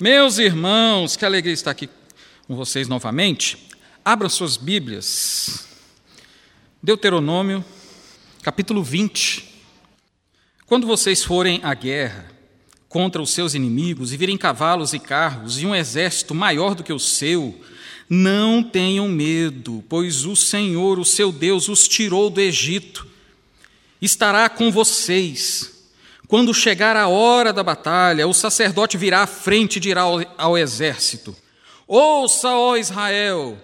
Meus irmãos, que alegria estar aqui com vocês novamente. Abram suas Bíblias. Deuteronômio, capítulo 20. Quando vocês forem à guerra contra os seus inimigos e virem cavalos e carros e um exército maior do que o seu, não tenham medo, pois o Senhor, o seu Deus, os tirou do Egito. Estará com vocês quando chegar a hora da batalha, o sacerdote virá à frente e dirá ao, ao exército: Ouça, ó Israel,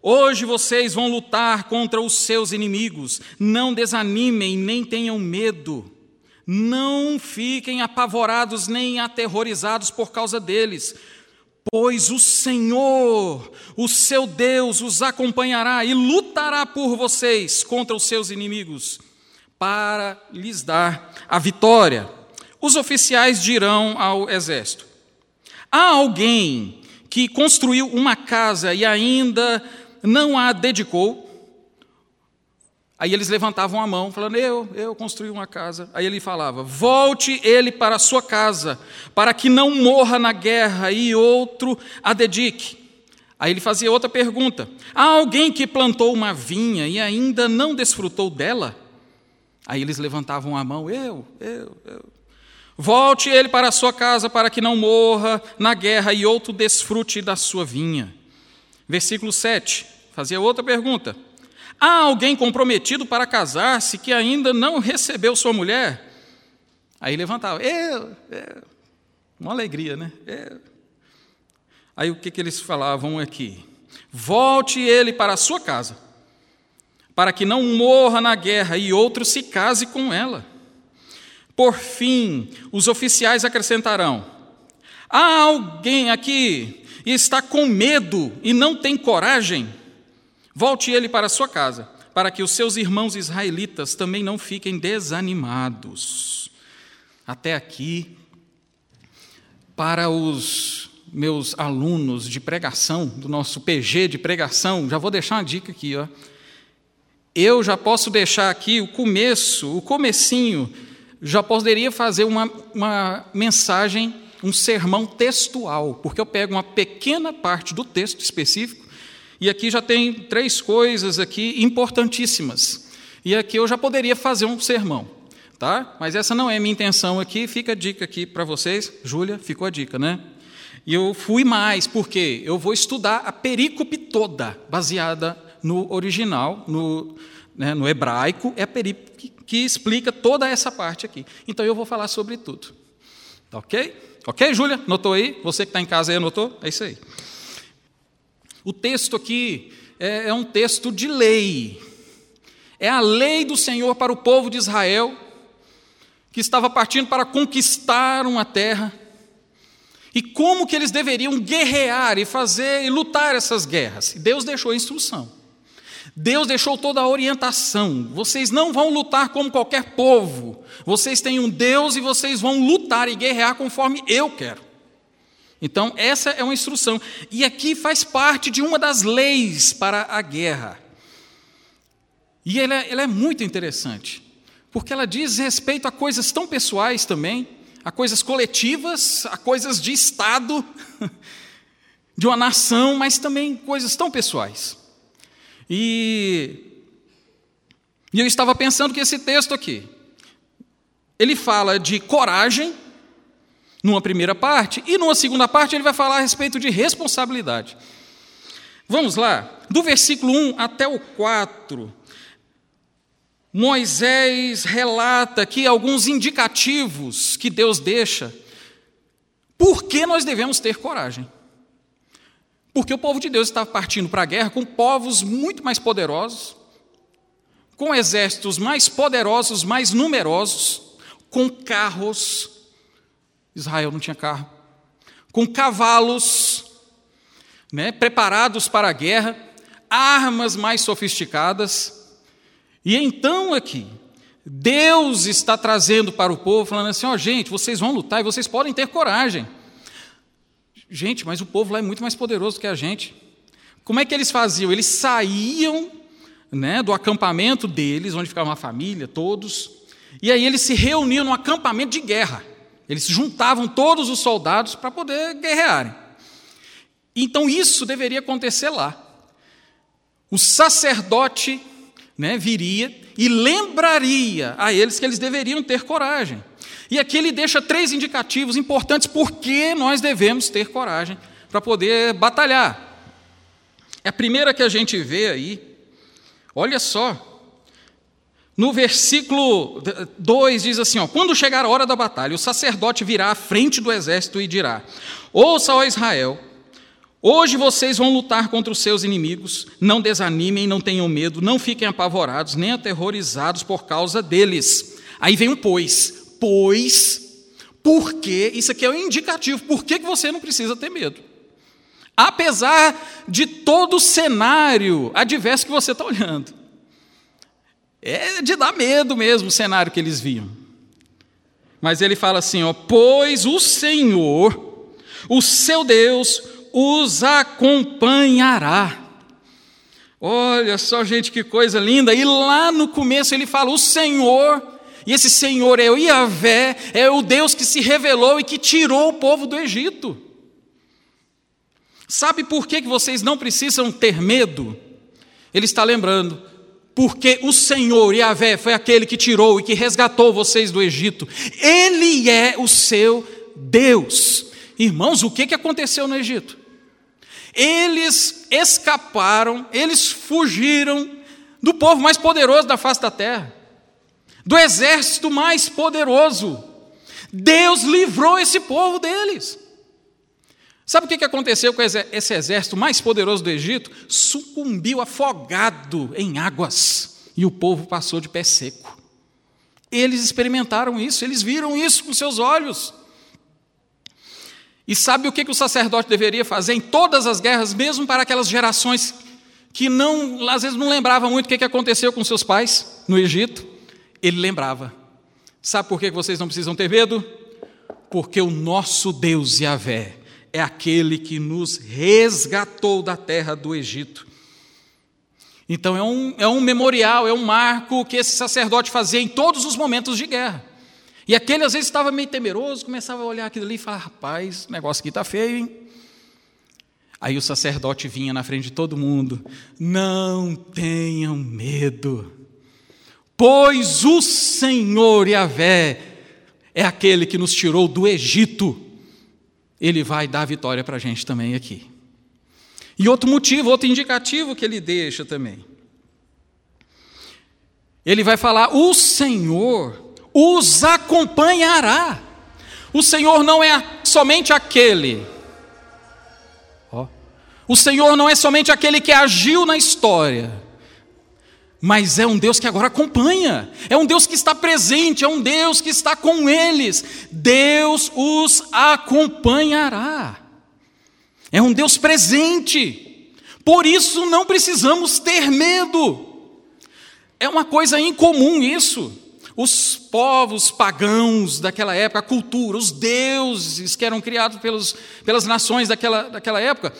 hoje vocês vão lutar contra os seus inimigos. Não desanimem, nem tenham medo. Não fiquem apavorados nem aterrorizados por causa deles, pois o Senhor, o seu Deus, os acompanhará e lutará por vocês contra os seus inimigos para lhes dar a vitória. Os oficiais dirão ao exército: Há alguém que construiu uma casa e ainda não a dedicou? Aí eles levantavam a mão, falando: Eu, eu construí uma casa. Aí ele falava: Volte ele para a sua casa, para que não morra na guerra e outro a dedique. Aí ele fazia outra pergunta: Há alguém que plantou uma vinha e ainda não desfrutou dela? Aí eles levantavam a mão, eu, eu, eu. Volte ele para a sua casa para que não morra na guerra e outro desfrute da sua vinha. Versículo 7, fazia outra pergunta. Há alguém comprometido para casar-se que ainda não recebeu sua mulher? Aí levantava, eu, eu. Uma alegria, né? Eu. Aí o que, que eles falavam aqui? Volte ele para a sua casa para que não morra na guerra e outro se case com ela. Por fim, os oficiais acrescentarão: Há alguém aqui e está com medo e não tem coragem? Volte ele para sua casa, para que os seus irmãos israelitas também não fiquem desanimados. Até aqui, para os meus alunos de pregação, do nosso PG de pregação, já vou deixar uma dica aqui, ó eu já posso deixar aqui o começo, o comecinho, já poderia fazer uma, uma mensagem, um sermão textual, porque eu pego uma pequena parte do texto específico e aqui já tem três coisas aqui importantíssimas. E aqui eu já poderia fazer um sermão, tá? Mas essa não é minha intenção aqui, fica a dica aqui para vocês. Júlia, ficou a dica, né? E eu fui mais, porque eu vou estudar a perícope toda, baseada no original, no, né, no hebraico, é a perícope que, que explica toda essa parte aqui. Então eu vou falar sobre tudo. Tá ok? Ok, Júlia? Notou aí? Você que está em casa aí anotou? É isso aí. O texto aqui é, é um texto de lei. É a lei do Senhor para o povo de Israel, que estava partindo para conquistar uma terra. E como que eles deveriam guerrear e fazer e lutar essas guerras? Deus deixou a instrução. Deus deixou toda a orientação. Vocês não vão lutar como qualquer povo. Vocês têm um Deus e vocês vão lutar e guerrear conforme eu quero. Então, essa é uma instrução. E aqui faz parte de uma das leis para a guerra. E ela, é, ela é muito interessante, porque ela diz respeito a coisas tão pessoais também, a coisas coletivas, a coisas de Estado, de uma nação, mas também coisas tão pessoais. E, e eu estava pensando que esse texto aqui, ele fala de coragem, numa primeira parte, e numa segunda parte ele vai falar a respeito de responsabilidade. Vamos lá, do versículo 1 até o 4. Moisés relata aqui alguns indicativos que Deus deixa. Por que nós devemos ter coragem? Porque o povo de Deus estava partindo para a guerra com povos muito mais poderosos, com exércitos mais poderosos, mais numerosos, com carros. Israel não tinha carro. Com cavalos, né, preparados para a guerra, armas mais sofisticadas. E então aqui, Deus está trazendo para o povo, falando assim: ó, oh, gente, vocês vão lutar e vocês podem ter coragem. Gente, mas o povo lá é muito mais poderoso que a gente. Como é que eles faziam? Eles saíam né, do acampamento deles, onde ficava uma família, todos, e aí eles se reuniam num acampamento de guerra. Eles juntavam todos os soldados para poder guerrearem. Então isso deveria acontecer lá. O sacerdote né, viria e lembraria a eles que eles deveriam ter coragem. E aqui ele deixa três indicativos importantes por que nós devemos ter coragem para poder batalhar. A primeira que a gente vê aí, olha só, no versículo 2 diz assim: ó, Quando chegar a hora da batalha, o sacerdote virá à frente do exército e dirá: Ouça, ó Israel, hoje vocês vão lutar contra os seus inimigos, não desanimem, não tenham medo, não fiquem apavorados, nem aterrorizados por causa deles. Aí vem um pois, pois, porque, isso aqui é um indicativo, por que você não precisa ter medo? Apesar de todo o cenário adverso que você está olhando. É de dar medo mesmo o cenário que eles viam. Mas ele fala assim: ó, pois o Senhor, o seu Deus, os acompanhará. Olha só, gente, que coisa linda. E lá no começo ele fala: o Senhor, e esse Senhor é o Iavé, é o Deus que se revelou e que tirou o povo do Egito. Sabe por que vocês não precisam ter medo? Ele está lembrando porque o Senhor, Yahvé, foi aquele que tirou e que resgatou vocês do Egito. Ele é o seu Deus. Irmãos, o que, aconteceu no Egito? Eles escaparam, eles fugiram do povo mais poderoso da face da terra, do exército mais poderoso. Deus livrou esse povo deles. Sabe o que aconteceu com esse exército mais poderoso do Egito? Sucumbiu afogado em águas e o povo passou de pé seco. Eles experimentaram isso, eles viram isso com seus olhos. E sabe o que o sacerdote deveria fazer em todas as guerras, mesmo para aquelas gerações que não, às vezes não lembravam muito o que aconteceu com seus pais no Egito? Ele lembrava. Sabe por que vocês não precisam ter medo? Porque o nosso Deus Yahvé é aquele que nos resgatou da terra do Egito. Então é um, é um memorial, é um marco que esse sacerdote fazia em todos os momentos de guerra. E aquele às vezes estava meio temeroso, começava a olhar aquilo ali e falar: rapaz, o negócio aqui está feio, hein? Aí o sacerdote vinha na frente de todo mundo: não tenham medo, pois o Senhor Yahvé é aquele que nos tirou do Egito ele vai dar vitória para a gente também aqui. E outro motivo, outro indicativo que ele deixa também. Ele vai falar: o Senhor os acompanhará. O Senhor não é somente aquele. O Senhor não é somente aquele que agiu na história mas é um Deus que agora acompanha, é um Deus que está presente, é um Deus que está com eles. Deus os acompanhará. É um Deus presente. Por isso não precisamos ter medo. É uma coisa incomum isso. Os povos pagãos daquela época, a cultura, os deuses que eram criados pelos, pelas nações daquela, daquela época,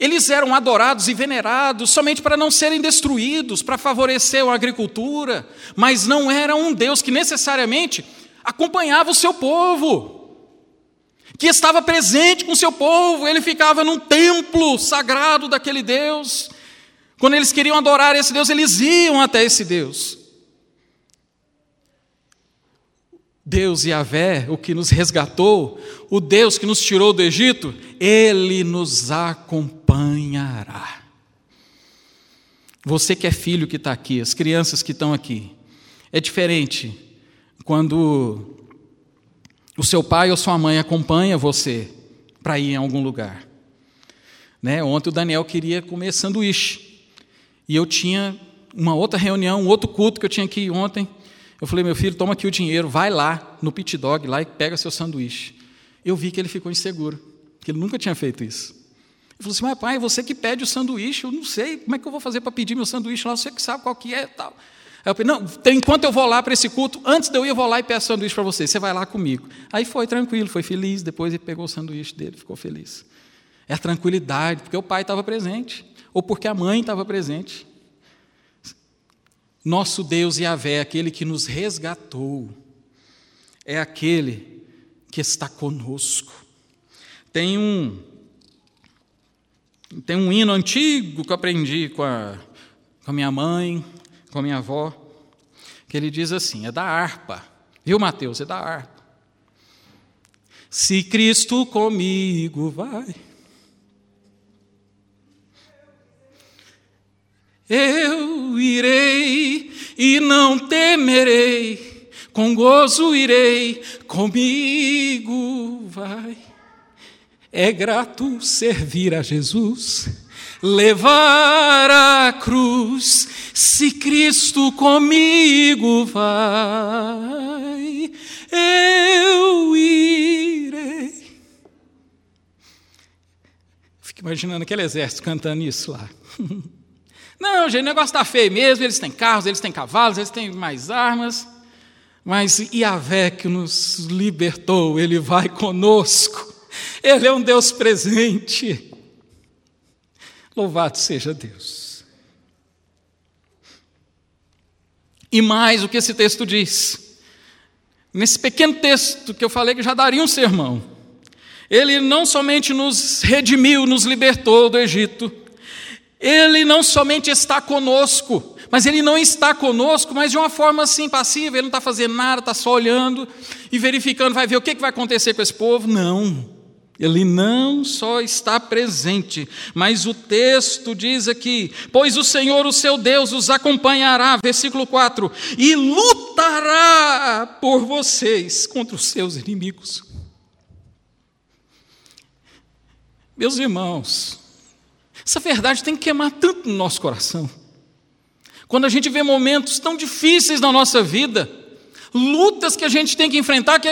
eles eram adorados e venerados somente para não serem destruídos, para favorecer a agricultura, mas não era um Deus que necessariamente acompanhava o seu povo, que estava presente com o seu povo, ele ficava num templo sagrado daquele Deus. Quando eles queriam adorar esse Deus, eles iam até esse Deus. Deus Yahvé, o que nos resgatou, o Deus que nos tirou do Egito, Ele nos acompanhará. Você que é filho que está aqui, as crianças que estão aqui, é diferente quando o seu pai ou sua mãe acompanha você para ir em algum lugar. Né? Ontem o Daniel queria comer sanduíche e eu tinha uma outra reunião, um outro culto que eu tinha ir ontem. Eu falei, meu filho, toma aqui o dinheiro, vai lá no pit dog lá e pega seu sanduíche. Eu vi que ele ficou inseguro, que ele nunca tinha feito isso. Falou assim, mas pai, você que pede o sanduíche, eu não sei, como é que eu vou fazer para pedir meu sanduíche lá, você que sabe qual que é tal. Aí eu falei, não, enquanto eu vou lá para esse culto, antes de eu ir, eu vou lá e peço sanduíche para você, você vai lá comigo. Aí foi tranquilo, foi feliz, depois ele pegou o sanduíche dele, ficou feliz. É a tranquilidade, porque o pai estava presente, ou porque a mãe estava presente. Nosso Deus Yahvé, aquele que nos resgatou, é aquele que está conosco. Tem um tem um hino antigo que eu aprendi com a, com a minha mãe, com a minha avó, que ele diz assim: é da harpa. Viu, Mateus? É da harpa. Se Cristo comigo vai. Eu irei e não temerei, com gozo irei, comigo vai. É grato servir a Jesus, levar a cruz, se Cristo comigo vai, eu irei. Fico imaginando aquele exército cantando isso lá. Não, gente, o negócio está feio mesmo, eles têm carros, eles têm cavalos, eles têm mais armas. Mas Iavé que nos libertou, ele vai conosco. Ele é um Deus presente. Louvado seja Deus. E mais o que esse texto diz. Nesse pequeno texto que eu falei que já daria um sermão, ele não somente nos redimiu, nos libertou do Egito, ele não somente está conosco, mas ele não está conosco, mas de uma forma assim passiva, ele não está fazendo nada, está só olhando e verificando, vai ver o que vai acontecer com esse povo. Não. Ele não só está presente, mas o texto diz aqui: Pois o Senhor, o seu Deus, os acompanhará, versículo 4, e lutará por vocês contra os seus inimigos. Meus irmãos, essa verdade tem que queimar tanto no nosso coração. Quando a gente vê momentos tão difíceis na nossa vida, lutas que a gente tem que enfrentar, que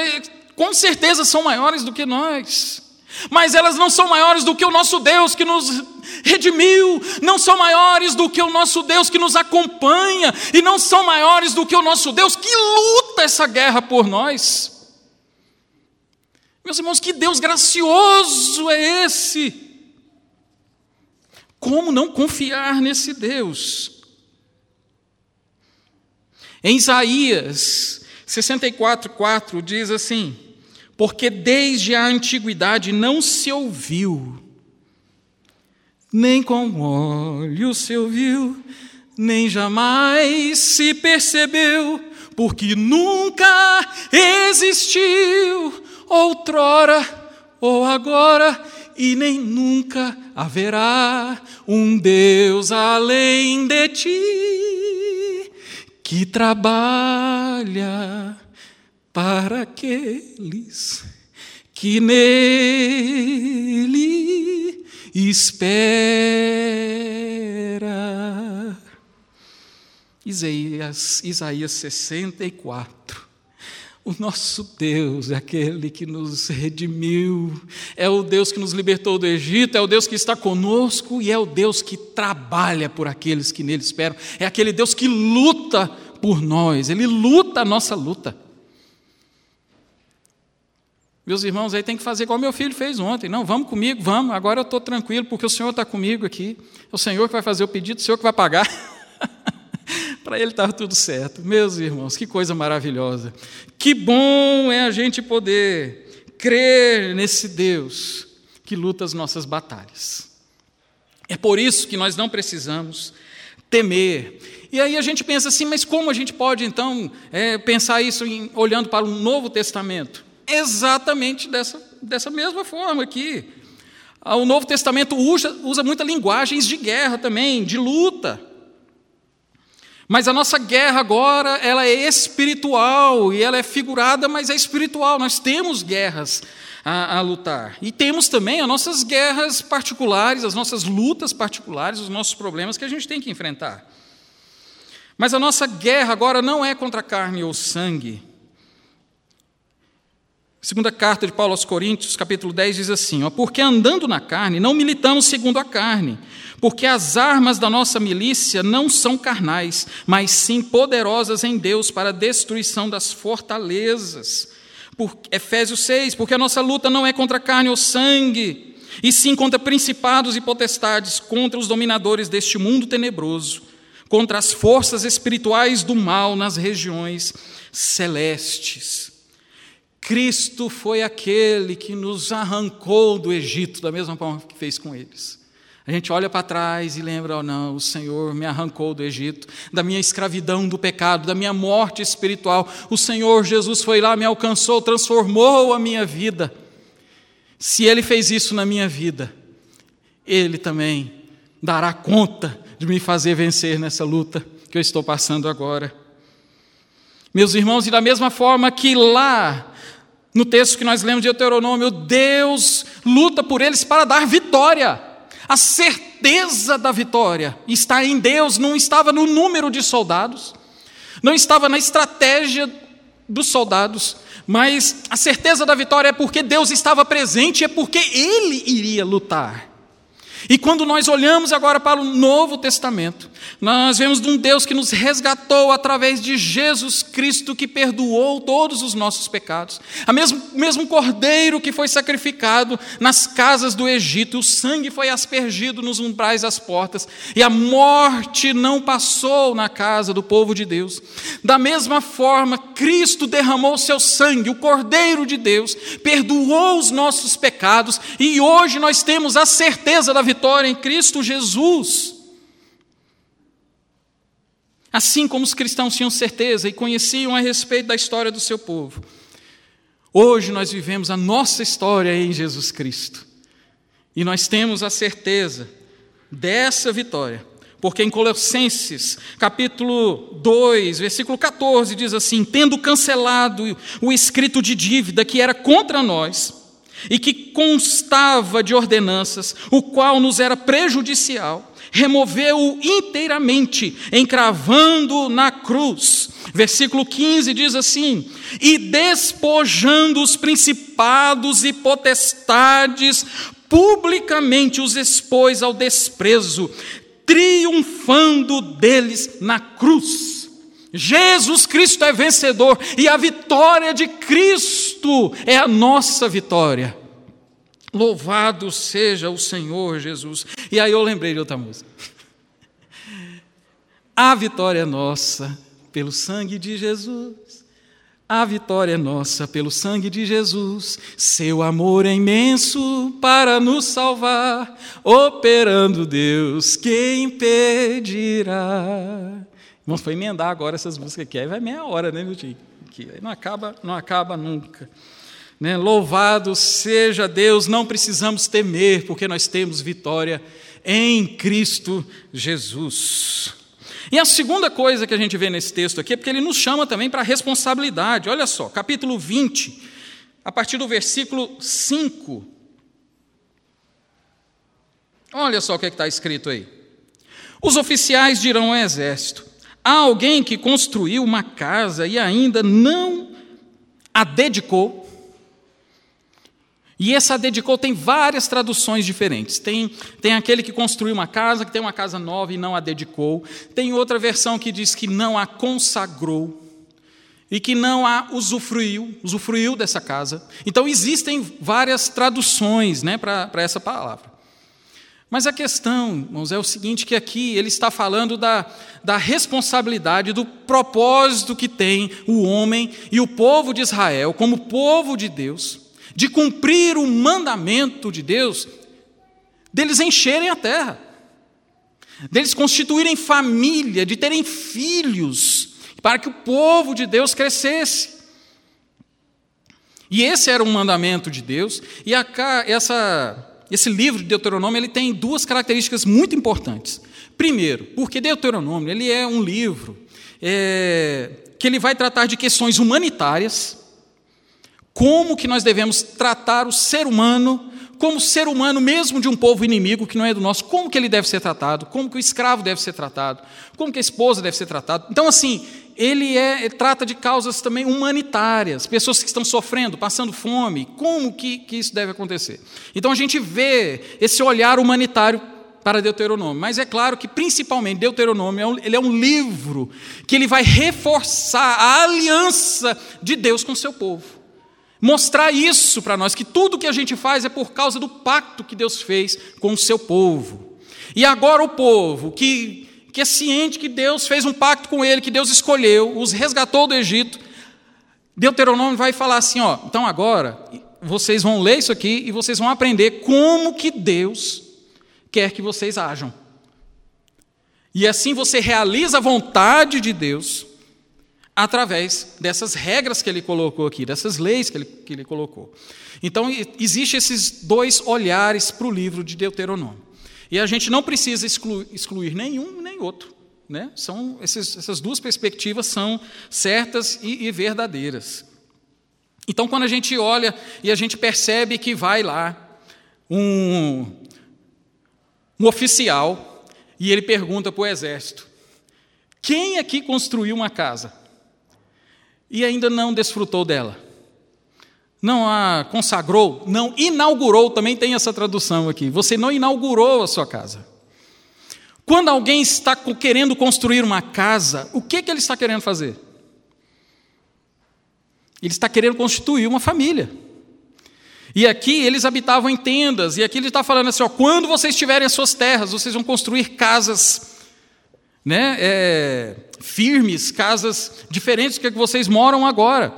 com certeza são maiores do que nós mas elas não são maiores do que o nosso Deus que nos redimiu, não são maiores do que o nosso Deus que nos acompanha, e não são maiores do que o nosso Deus que luta essa guerra por nós. Meus irmãos, que Deus gracioso é esse! Como não confiar nesse Deus? Em Isaías 64, 4 diz assim: porque desde a antiguidade não se ouviu, nem com olhos se ouviu, nem jamais se percebeu, porque nunca existiu outrora ou agora e nem nunca haverá um Deus além de ti que trabalha para aqueles que nele espera. Isaías, Isaías 64. O nosso Deus é aquele que nos redimiu, é o Deus que nos libertou do Egito, é o Deus que está conosco e é o Deus que trabalha por aqueles que nele esperam, é aquele Deus que luta por nós, ele luta a nossa luta. Meus irmãos aí tem que fazer igual meu filho fez ontem. Não, vamos comigo, vamos, agora eu estou tranquilo, porque o Senhor está comigo aqui. É o Senhor que vai fazer o pedido, o Senhor que vai pagar. Para ele estava tudo certo. Meus irmãos, que coisa maravilhosa. Que bom é a gente poder crer nesse Deus que luta as nossas batalhas. É por isso que nós não precisamos temer. E aí a gente pensa assim, mas como a gente pode então é, pensar isso em, olhando para o Novo Testamento? Exatamente dessa, dessa mesma forma aqui. Ah, o Novo Testamento usa, usa muitas linguagens de guerra também, de luta. Mas a nossa guerra agora, ela é espiritual e ela é figurada, mas é espiritual. Nós temos guerras a, a, lutar. E temos também as nossas guerras particulares, as nossas lutas particulares, os nossos problemas que a gente tem que enfrentar. Mas a nossa guerra agora não é contra carne ou sangue, Segunda carta de Paulo aos Coríntios, capítulo 10, diz assim: ó, Porque andando na carne, não militamos segundo a carne, porque as armas da nossa milícia não são carnais, mas sim poderosas em Deus para a destruição das fortalezas. Por, Efésios 6, porque a nossa luta não é contra carne ou sangue, e sim contra principados e potestades, contra os dominadores deste mundo tenebroso, contra as forças espirituais do mal nas regiões celestes. Cristo foi aquele que nos arrancou do Egito, da mesma forma que fez com eles. A gente olha para trás e lembra, oh, não, o Senhor me arrancou do Egito, da minha escravidão do pecado, da minha morte espiritual. O Senhor Jesus foi lá, me alcançou, transformou a minha vida. Se Ele fez isso na minha vida, Ele também dará conta de me fazer vencer nessa luta que eu estou passando agora. Meus irmãos, e da mesma forma que lá, no texto que nós lemos de Deuteronômio, Deus luta por eles para dar vitória. A certeza da vitória está em Deus, não estava no número de soldados, não estava na estratégia dos soldados, mas a certeza da vitória é porque Deus estava presente, é porque Ele iria lutar. E quando nós olhamos agora para o Novo Testamento, nós vemos de um Deus que nos resgatou através de Jesus Cristo, que perdoou todos os nossos pecados. O mesmo, mesmo cordeiro que foi sacrificado nas casas do Egito, o sangue foi aspergido nos umbrais das portas, e a morte não passou na casa do povo de Deus. Da mesma forma, Cristo derramou seu sangue, o cordeiro de Deus, perdoou os nossos pecados, e hoje nós temos a certeza da vitória em Cristo Jesus. Assim como os cristãos tinham certeza e conheciam a respeito da história do seu povo, hoje nós vivemos a nossa história em Jesus Cristo. E nós temos a certeza dessa vitória, porque em Colossenses, capítulo 2, versículo 14, diz assim: Tendo cancelado o escrito de dívida que era contra nós, e que constava de ordenanças, o qual nos era prejudicial, removeu-o inteiramente, encravando na cruz. Versículo 15 diz assim: E despojando os principados e potestades, publicamente os expôs ao desprezo, triunfando deles na cruz. Jesus Cristo é vencedor e a vitória de Cristo é a nossa vitória. Louvado seja o Senhor Jesus. E aí eu lembrei de outra música. A vitória é nossa pelo sangue de Jesus. A vitória é nossa pelo sangue de Jesus. Seu amor é imenso para nos salvar. Operando Deus, quem impedirá? Vamos para emendar agora essas músicas aqui. Aí vai meia hora, né, meu tio? Que não acaba, não acaba nunca. Né? Louvado seja Deus, não precisamos temer, porque nós temos vitória em Cristo Jesus. E a segunda coisa que a gente vê nesse texto aqui é porque ele nos chama também para a responsabilidade. Olha só, capítulo 20, a partir do versículo 5. Olha só o que é está escrito aí. Os oficiais dirão ao exército: Há alguém que construiu uma casa e ainda não a dedicou. E essa dedicou tem várias traduções diferentes. Tem, tem aquele que construiu uma casa, que tem uma casa nova e não a dedicou. Tem outra versão que diz que não a consagrou e que não a usufruiu, usufruiu dessa casa. Então existem várias traduções né, para essa palavra. Mas a questão, irmãos, é o seguinte: que aqui ele está falando da, da responsabilidade, do propósito que tem o homem e o povo de Israel, como povo de Deus, de cumprir o mandamento de Deus, deles encherem a terra, deles constituírem família, de terem filhos, para que o povo de Deus crescesse. E esse era um mandamento de Deus, e a, essa esse livro de Deuteronômio ele tem duas características muito importantes. Primeiro, porque Deuteronômio ele é um livro é, que ele vai tratar de questões humanitárias, como que nós devemos tratar o ser humano como ser humano mesmo de um povo inimigo que não é do nosso, como que ele deve ser tratado, como que o escravo deve ser tratado, como que a esposa deve ser tratada. Então, assim, ele, é, trata de causas também humanitárias, pessoas que estão sofrendo, passando fome, como que, que isso deve acontecer. Então, a gente vê esse olhar humanitário para Deuteronômio. Mas é claro que, principalmente, Deuteronômio é ele é um livro que ele vai reforçar a aliança de Deus com o seu povo. Mostrar isso para nós, que tudo que a gente faz é por causa do pacto que Deus fez com o seu povo. E agora o povo, que, que é ciente que Deus fez um pacto com ele, que Deus escolheu, os resgatou do Egito, Deuteronômio vai falar assim, ó, então agora vocês vão ler isso aqui e vocês vão aprender como que Deus quer que vocês ajam. E assim você realiza a vontade de Deus através dessas regras que ele colocou aqui, dessas leis que ele, que ele colocou. Então, existem esses dois olhares para o livro de Deuteronômio. E a gente não precisa excluir, excluir nenhum nem outro. Né? São, esses, essas duas perspectivas são certas e, e verdadeiras. Então, quando a gente olha e a gente percebe que vai lá um, um oficial e ele pergunta para o exército: quem aqui construiu uma casa e ainda não desfrutou dela? Não a consagrou, não inaugurou, também tem essa tradução aqui. Você não inaugurou a sua casa. Quando alguém está querendo construir uma casa, o que, que ele está querendo fazer? Ele está querendo constituir uma família. E aqui eles habitavam em tendas, e aqui ele está falando assim: ó, quando vocês tiverem as suas terras, vocês vão construir casas né, é, firmes, casas diferentes do que vocês moram agora.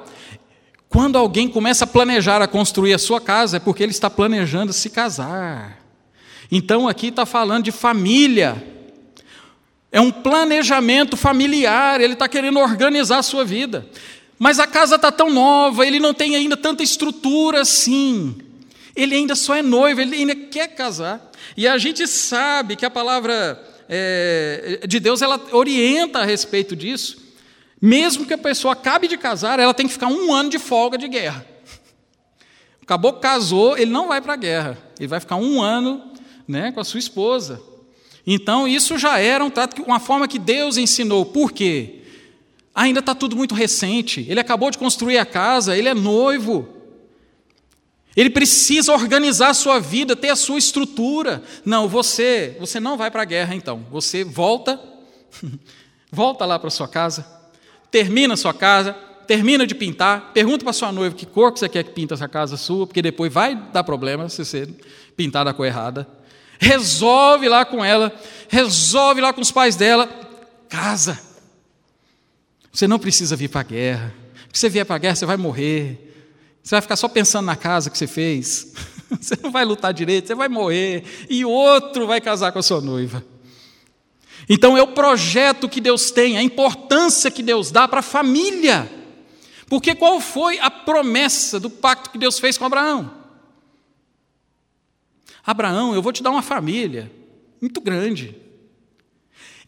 Quando alguém começa a planejar a construir a sua casa, é porque ele está planejando se casar. Então aqui está falando de família. É um planejamento familiar, ele está querendo organizar a sua vida. Mas a casa está tão nova, ele não tem ainda tanta estrutura assim. Ele ainda só é noivo, ele ainda quer casar. E a gente sabe que a palavra é, de Deus ela orienta a respeito disso. Mesmo que a pessoa acabe de casar, ela tem que ficar um ano de folga de guerra. O caboclo casou, ele não vai para a guerra, ele vai ficar um ano né, com a sua esposa. Então, isso já era um trato, uma forma que Deus ensinou. Por quê? Ainda está tudo muito recente. Ele acabou de construir a casa, ele é noivo. Ele precisa organizar a sua vida, ter a sua estrutura. Não, você, você não vai para a guerra então. Você volta, volta lá para sua casa, termina a sua casa, termina de pintar, pergunta para sua noiva que cor que você quer que pinta essa casa sua, porque depois vai dar problema se você pintar da cor errada resolve lá com ela, resolve lá com os pais dela, casa. Você não precisa vir para a guerra. Se você vier para a guerra, você vai morrer. Você vai ficar só pensando na casa que você fez. Você não vai lutar direito, você vai morrer. E outro vai casar com a sua noiva. Então é o projeto que Deus tem, a importância que Deus dá para a família. Porque qual foi a promessa do pacto que Deus fez com Abraão? Abraão, eu vou te dar uma família muito grande.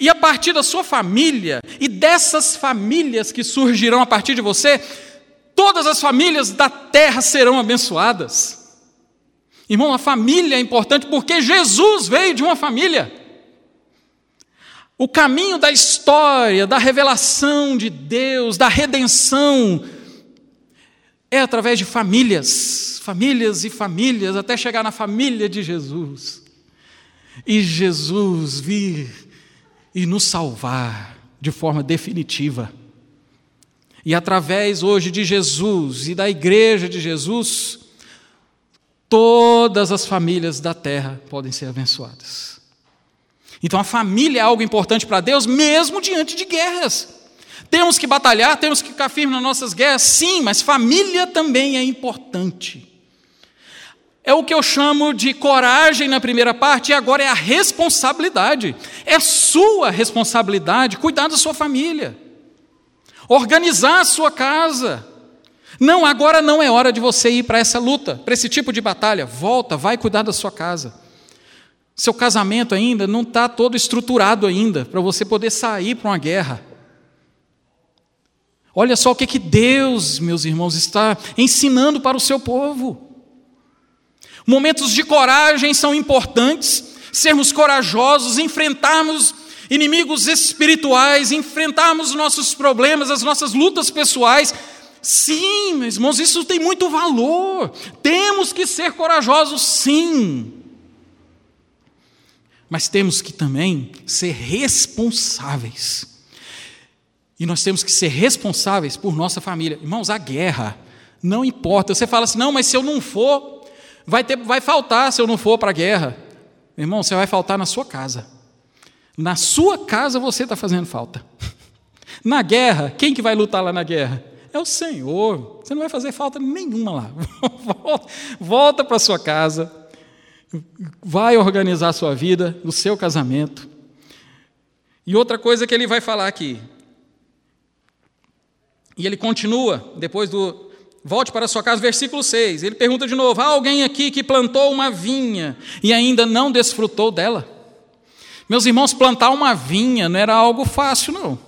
E a partir da sua família e dessas famílias que surgirão a partir de você, todas as famílias da terra serão abençoadas. Irmão, a família é importante porque Jesus veio de uma família. O caminho da história, da revelação de Deus, da redenção, é através de famílias, famílias e famílias, até chegar na família de Jesus. E Jesus vir e nos salvar de forma definitiva. E através hoje de Jesus e da igreja de Jesus, todas as famílias da terra podem ser abençoadas. Então a família é algo importante para Deus, mesmo diante de guerras. Temos que batalhar, temos que ficar firmes nas nossas guerras, sim, mas família também é importante. É o que eu chamo de coragem na primeira parte, e agora é a responsabilidade. É sua responsabilidade cuidar da sua família, organizar a sua casa. Não, agora não é hora de você ir para essa luta, para esse tipo de batalha. Volta, vai cuidar da sua casa. Seu casamento ainda não está todo estruturado ainda para você poder sair para uma guerra. Olha só o que, que Deus, meus irmãos, está ensinando para o seu povo. Momentos de coragem são importantes, sermos corajosos, enfrentarmos inimigos espirituais, enfrentarmos nossos problemas, as nossas lutas pessoais. Sim, meus irmãos, isso tem muito valor. Temos que ser corajosos, sim. Mas temos que também ser responsáveis. E nós temos que ser responsáveis por nossa família. Irmãos, a guerra não importa. Você fala assim: não, mas se eu não for, vai, ter, vai faltar se eu não for para a guerra. Irmão, você vai faltar na sua casa. Na sua casa você está fazendo falta. Na guerra, quem que vai lutar lá na guerra? é o Senhor. Você não vai fazer falta nenhuma lá. Volta para sua casa, vai organizar a sua vida, o seu casamento. E outra coisa que ele vai falar aqui. E ele continua, depois do. Volte para sua casa, versículo 6. Ele pergunta de novo: há alguém aqui que plantou uma vinha e ainda não desfrutou dela? Meus irmãos, plantar uma vinha não era algo fácil, não.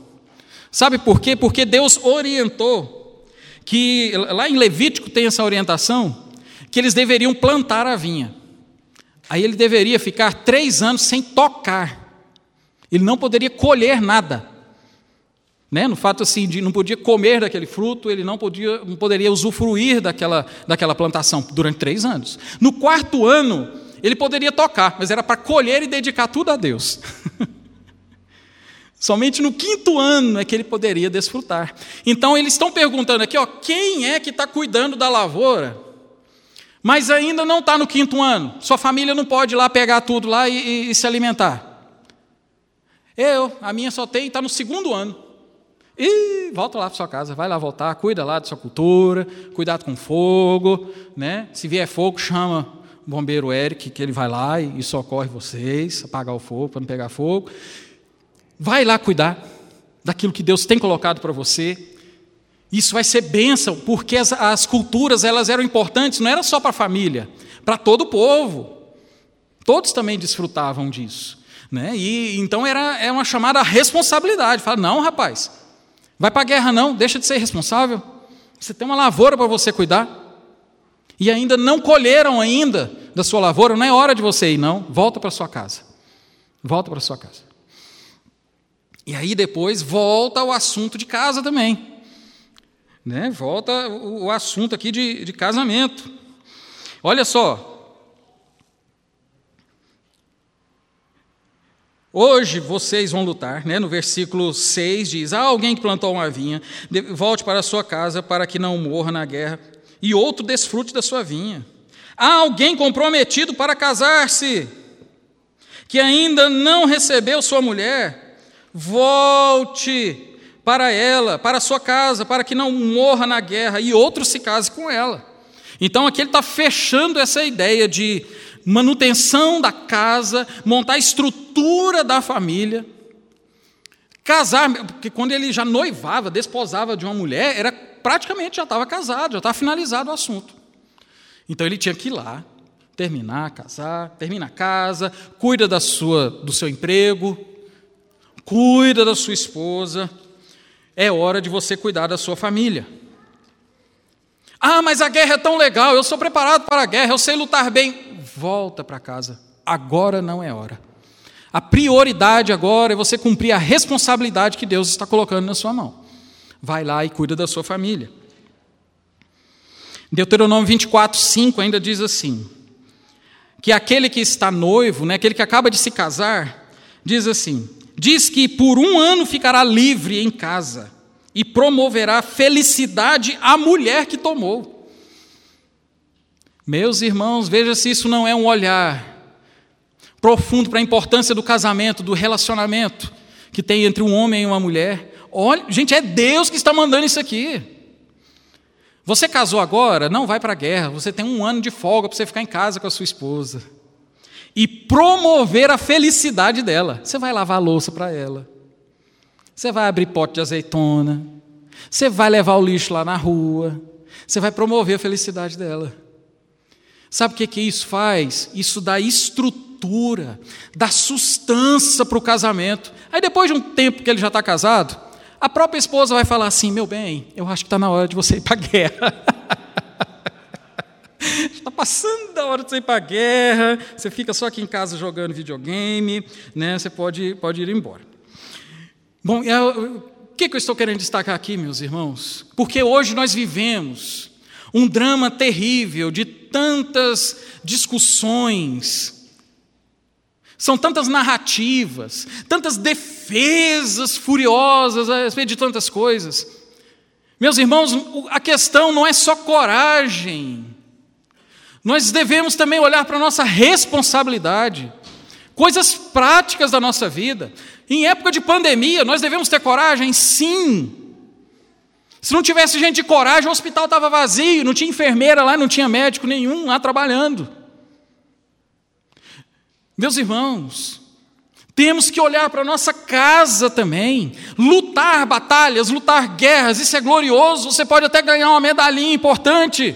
Sabe por quê? Porque Deus orientou que, lá em Levítico tem essa orientação, que eles deveriam plantar a vinha. Aí ele deveria ficar três anos sem tocar. Ele não poderia colher nada. Né? No fato assim de não podia comer daquele fruto, ele não, podia, não poderia usufruir daquela, daquela plantação durante três anos. No quarto ano, ele poderia tocar, mas era para colher e dedicar tudo a Deus. Somente no quinto ano é que ele poderia desfrutar. Então eles estão perguntando aqui, ó, quem é que está cuidando da lavoura? Mas ainda não está no quinto ano. Sua família não pode ir lá pegar tudo lá e, e, e se alimentar. Eu, a minha só tem, está no segundo ano. E volta lá para sua casa, vai lá voltar, cuida lá da sua cultura, cuidado com fogo, né? Se vier fogo, chama o bombeiro Eric, que ele vai lá e, e socorre vocês, apagar o fogo, para não pegar fogo. Vai lá cuidar daquilo que Deus tem colocado para você. Isso vai ser bênção, porque as, as culturas elas eram importantes, não era só para a família, para todo o povo. Todos também desfrutavam disso. Né? E então era é uma chamada responsabilidade. Fala, não, rapaz, vai para a guerra não, deixa de ser responsável. Você tem uma lavoura para você cuidar. E ainda não colheram ainda da sua lavoura, não é hora de você ir, não. Volta para sua casa. Volta para sua casa. E aí depois volta ao assunto de casa também. Né? Volta o, o assunto aqui de, de casamento. Olha só, Hoje vocês vão lutar, né? no versículo 6 diz: Há alguém que plantou uma vinha, volte para a sua casa para que não morra na guerra, e outro desfrute da sua vinha. Há alguém comprometido para casar-se, que ainda não recebeu sua mulher, volte para ela, para a sua casa, para que não morra na guerra, e outro se case com ela. Então aqui ele está fechando essa ideia de manutenção da casa, montar a estrutura da família. Casar, porque quando ele já noivava, desposava de uma mulher, era praticamente já estava casado, já estava finalizado o assunto. Então ele tinha que ir lá, terminar, casar, termina a casa, cuida da sua, do seu emprego, cuida da sua esposa. É hora de você cuidar da sua família. Ah, mas a guerra é tão legal, eu sou preparado para a guerra, eu sei lutar bem volta para casa. Agora não é hora. A prioridade agora é você cumprir a responsabilidade que Deus está colocando na sua mão. Vai lá e cuida da sua família. Deuteronômio 24, 5 ainda diz assim: que aquele que está noivo, né, aquele que acaba de se casar, diz assim: diz que por um ano ficará livre em casa e promoverá felicidade à mulher que tomou. Meus irmãos, veja se isso não é um olhar profundo para a importância do casamento, do relacionamento que tem entre um homem e uma mulher. Olha, gente, é Deus que está mandando isso aqui. Você casou agora, não vai para a guerra, você tem um ano de folga para você ficar em casa com a sua esposa. E promover a felicidade dela. Você vai lavar louça para ela. Você vai abrir pote de azeitona. Você vai levar o lixo lá na rua. Você vai promover a felicidade dela. Sabe o que, que isso faz? Isso dá estrutura, dá sustância para o casamento. Aí depois de um tempo que ele já está casado, a própria esposa vai falar assim: meu bem, eu acho que está na hora de você ir para a guerra. Está passando da hora de você ir para a guerra, você fica só aqui em casa jogando videogame, né? você pode, pode ir embora. Bom, o que, que eu estou querendo destacar aqui, meus irmãos? Porque hoje nós vivemos um drama terrível de tantas discussões, são tantas narrativas, tantas defesas furiosas a respeito de tantas coisas. Meus irmãos, a questão não é só coragem, nós devemos também olhar para a nossa responsabilidade, coisas práticas da nossa vida. Em época de pandemia, nós devemos ter coragem, sim. Se não tivesse gente de coragem, o hospital estava vazio, não tinha enfermeira lá, não tinha médico nenhum lá trabalhando. Meus irmãos, temos que olhar para a nossa casa também, lutar batalhas, lutar guerras, isso é glorioso, você pode até ganhar uma medalhinha importante.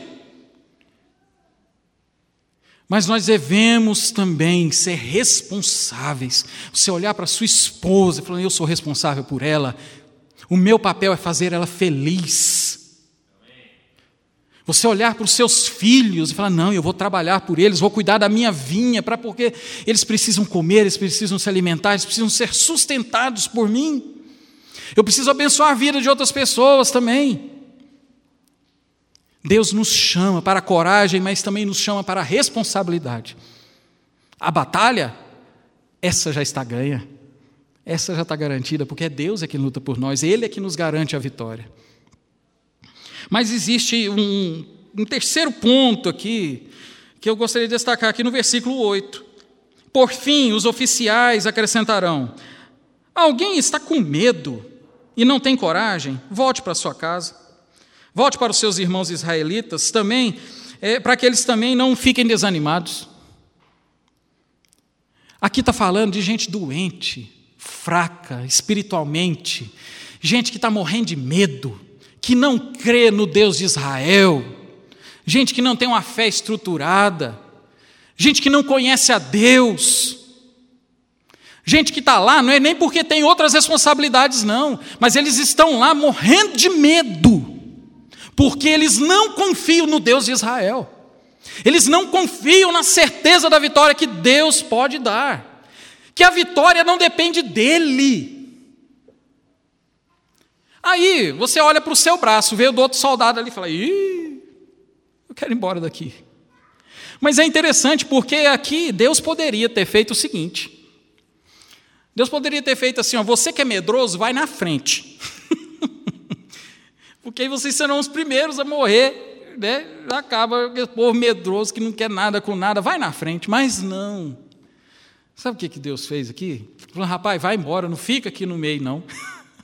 Mas nós devemos também ser responsáveis. Você olhar para sua esposa e falar: Eu sou responsável por ela, o meu papel é fazer ela feliz. Você olhar para os seus filhos e falar: não, eu vou trabalhar por eles, vou cuidar da minha vinha, para porque eles precisam comer, eles precisam se alimentar, eles precisam ser sustentados por mim. Eu preciso abençoar a vida de outras pessoas também. Deus nos chama para a coragem, mas também nos chama para a responsabilidade. A batalha, essa já está ganha. Essa já está garantida, porque é Deus é que luta por nós, Ele é que nos garante a vitória. Mas existe um, um terceiro ponto aqui, que eu gostaria de destacar aqui no versículo 8. Por fim, os oficiais acrescentarão: Alguém está com medo e não tem coragem? Volte para sua casa. Volte para os seus irmãos israelitas também, é, para que eles também não fiquem desanimados. Aqui está falando de gente doente, fraca espiritualmente, gente que está morrendo de medo, que não crê no Deus de Israel, gente que não tem uma fé estruturada, gente que não conhece a Deus. Gente que está lá não é nem porque tem outras responsabilidades, não, mas eles estão lá morrendo de medo, porque eles não confiam no Deus de Israel, eles não confiam na certeza da vitória que Deus pode dar que a vitória não depende dele. Aí você olha para o seu braço, vê o do outro soldado ali e fala: Ih, eu quero ir embora daqui. Mas é interessante porque aqui Deus poderia ter feito o seguinte: Deus poderia ter feito assim, ó, você que é medroso, vai na frente. porque aí vocês serão os primeiros a morrer, né? Acaba o povo medroso que não quer nada com nada, vai na frente, mas não. Sabe o que, que Deus fez aqui? Falou, rapaz, vai embora, não fica aqui no meio, não.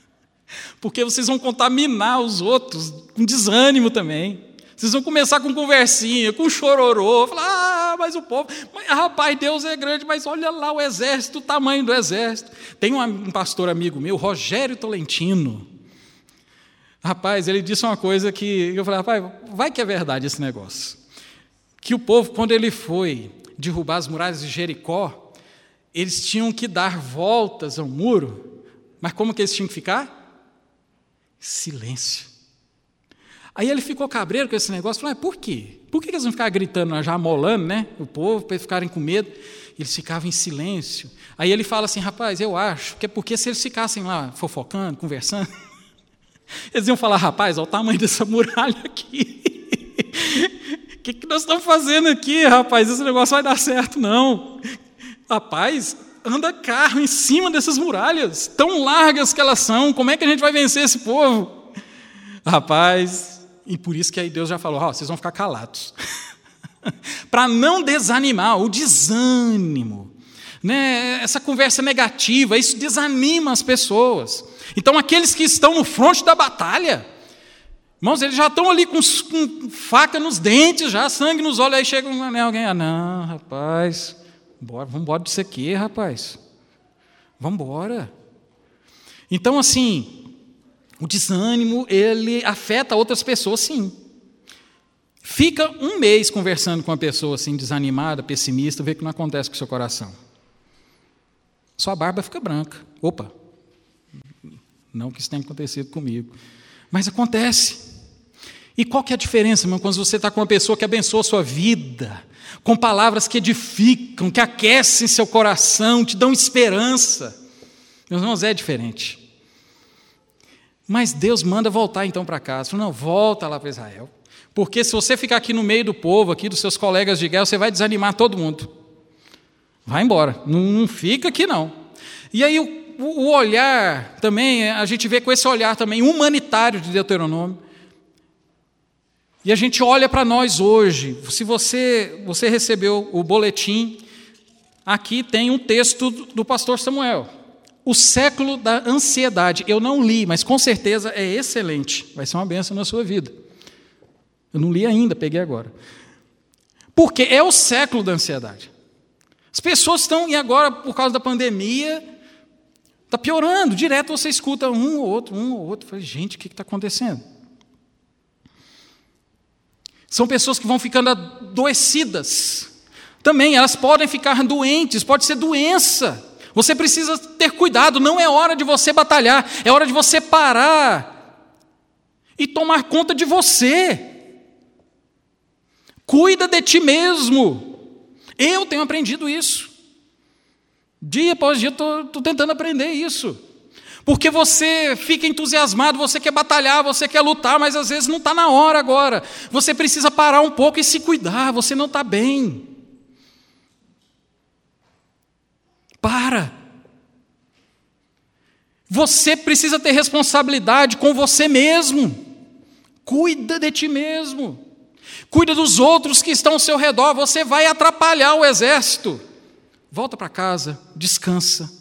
Porque vocês vão contaminar os outros com desânimo também. Vocês vão começar com conversinha, com chororô, falar, ah, mas o povo, mas, rapaz, Deus é grande, mas olha lá o exército, o tamanho do exército. Tem um pastor amigo meu, Rogério Tolentino. Rapaz, ele disse uma coisa que eu falei, rapaz, vai que é verdade esse negócio. Que o povo, quando ele foi derrubar as muralhas de Jericó, eles tinham que dar voltas ao muro, mas como que eles tinham que ficar? Silêncio. Aí ele ficou cabreiro com esse negócio, falou, por quê? Por que eles não ficavam gritando, já amolando, né? O povo, para eles ficarem com medo? Eles ficavam em silêncio. Aí ele fala assim, rapaz, eu acho que é porque se eles ficassem lá fofocando, conversando, eles iam falar, rapaz, olha o tamanho dessa muralha aqui. O que, que nós estamos fazendo aqui, rapaz? Esse negócio vai dar certo, não. Rapaz, anda carro em cima dessas muralhas, tão largas que elas são, como é que a gente vai vencer esse povo? Rapaz, e por isso que aí Deus já falou: oh, vocês vão ficar calados. Para não desanimar, o desânimo, né, essa conversa negativa, isso desanima as pessoas. Então, aqueles que estão no fronte da batalha, irmãos, eles já estão ali com, com faca nos dentes, já sangue nos olhos, aí chega alguém, ah, não, rapaz, Bora, vamos embora disso aqui, rapaz. Vamos embora. Então, assim, o desânimo, ele afeta outras pessoas, sim. Fica um mês conversando com uma pessoa assim, desanimada, pessimista, vê que não acontece com o seu coração. Sua barba fica branca. Opa! Não que isso tenha acontecido comigo. Mas acontece. E qual que é a diferença, irmão, quando você está com uma pessoa que abençoa a sua vida, com palavras que edificam, que aquecem seu coração, te dão esperança. Meus irmãos, é diferente. Mas Deus manda voltar então para casa. Fala, não, volta lá para Israel. Porque se você ficar aqui no meio do povo, aqui dos seus colegas de guerra, você vai desanimar todo mundo. Vai embora. Não, não fica aqui não. E aí o, o olhar também, a gente vê com esse olhar também humanitário de Deuteronômio. E a gente olha para nós hoje. Se você, você recebeu o boletim, aqui tem um texto do pastor Samuel. O século da ansiedade. Eu não li, mas com certeza é excelente. Vai ser uma benção na sua vida. Eu não li ainda, peguei agora. Porque é o século da ansiedade. As pessoas estão, e agora, por causa da pandemia, está piorando. Direto você escuta um ou outro, um ou outro. Fala, gente, o que está acontecendo? São pessoas que vão ficando adoecidas. Também, elas podem ficar doentes, pode ser doença. Você precisa ter cuidado, não é hora de você batalhar, é hora de você parar e tomar conta de você. Cuida de ti mesmo. Eu tenho aprendido isso. Dia após dia estou tentando aprender isso. Porque você fica entusiasmado, você quer batalhar, você quer lutar, mas às vezes não está na hora agora. Você precisa parar um pouco e se cuidar, você não está bem. Para. Você precisa ter responsabilidade com você mesmo. Cuida de ti mesmo. Cuida dos outros que estão ao seu redor. Você vai atrapalhar o exército. Volta para casa, descansa.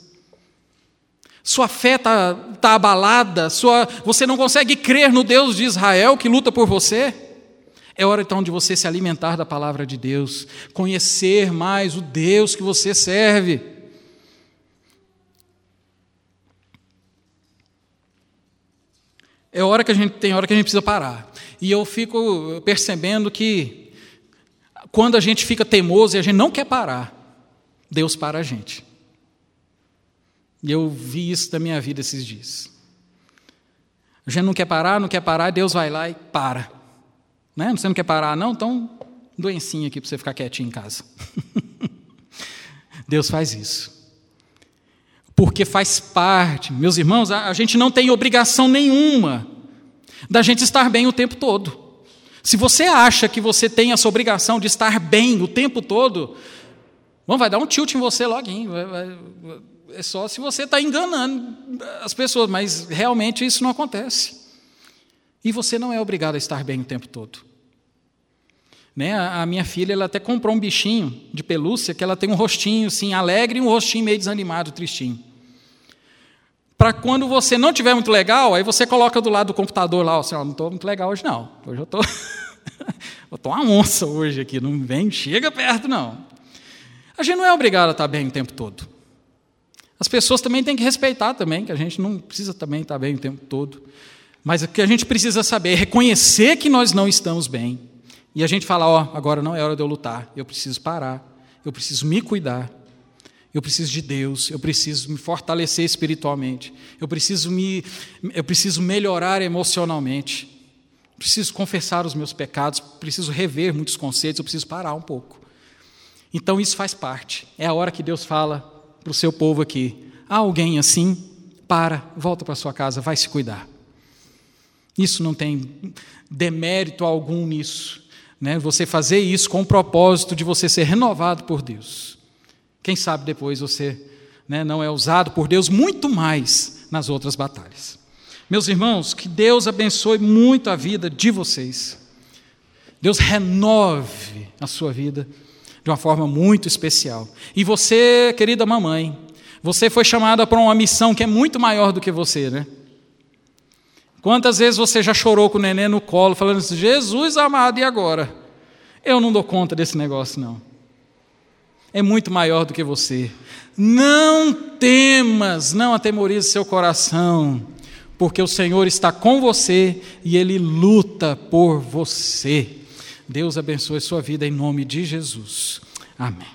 Sua fé está tá abalada, sua, você não consegue crer no Deus de Israel que luta por você. É hora então de você se alimentar da palavra de Deus, conhecer mais o Deus que você serve. É hora que a gente tem hora que a gente precisa parar. E eu fico percebendo que quando a gente fica teimoso e a gente não quer parar, Deus para a gente. E eu vi isso da minha vida esses dias. A gente não quer parar, não quer parar, Deus vai lá e para. Né? Você não quer parar, não? Então, doencinha aqui para você ficar quietinho em casa. Deus faz isso porque faz parte. Meus irmãos, a, gente não tem obrigação nenhuma da gente estar bem o tempo todo. Se você acha que você tem essa obrigação de estar bem o tempo todo, bom, vai dar um tilt em você logo. É só se você está enganando as pessoas, mas realmente isso não acontece. E você não é obrigado a estar bem o tempo todo. Né? A minha filha ela até comprou um bichinho de pelúcia que ela tem um rostinho assim, alegre e um rostinho meio desanimado, tristinho. Para quando você não tiver muito legal, aí você coloca do lado do computador lá, assim, ó, não estou muito legal hoje não. Hoje eu tô, eu tô uma onça hoje aqui, não vem, chega perto não. A gente não é obrigado a estar bem o tempo todo. As pessoas também têm que respeitar também, que a gente não precisa também estar bem o tempo todo. Mas o que a gente precisa saber é reconhecer que nós não estamos bem. E a gente fala: Ó, oh, agora não é hora de eu lutar, eu preciso parar, eu preciso me cuidar, eu preciso de Deus, eu preciso me fortalecer espiritualmente, eu preciso, me, eu preciso melhorar emocionalmente, preciso confessar os meus pecados, preciso rever muitos conceitos, eu preciso parar um pouco. Então isso faz parte, é a hora que Deus fala para o seu povo aqui: há alguém assim? Para, volta para sua casa, vai se cuidar. Isso não tem demérito algum nisso né, você fazer isso com o propósito de você ser renovado por Deus. Quem sabe depois você né, não é usado por Deus muito mais nas outras batalhas. Meus irmãos, que Deus abençoe muito a vida de vocês. Deus renove a sua vida de uma forma muito especial. E você, querida mamãe, você foi chamada para uma missão que é muito maior do que você, né? Quantas vezes você já chorou com o neném no colo, falando assim: Jesus amado, e agora? Eu não dou conta desse negócio, não. É muito maior do que você. Não temas, não atemorize seu coração, porque o Senhor está com você e Ele luta por você. Deus abençoe sua vida em nome de Jesus. Amém.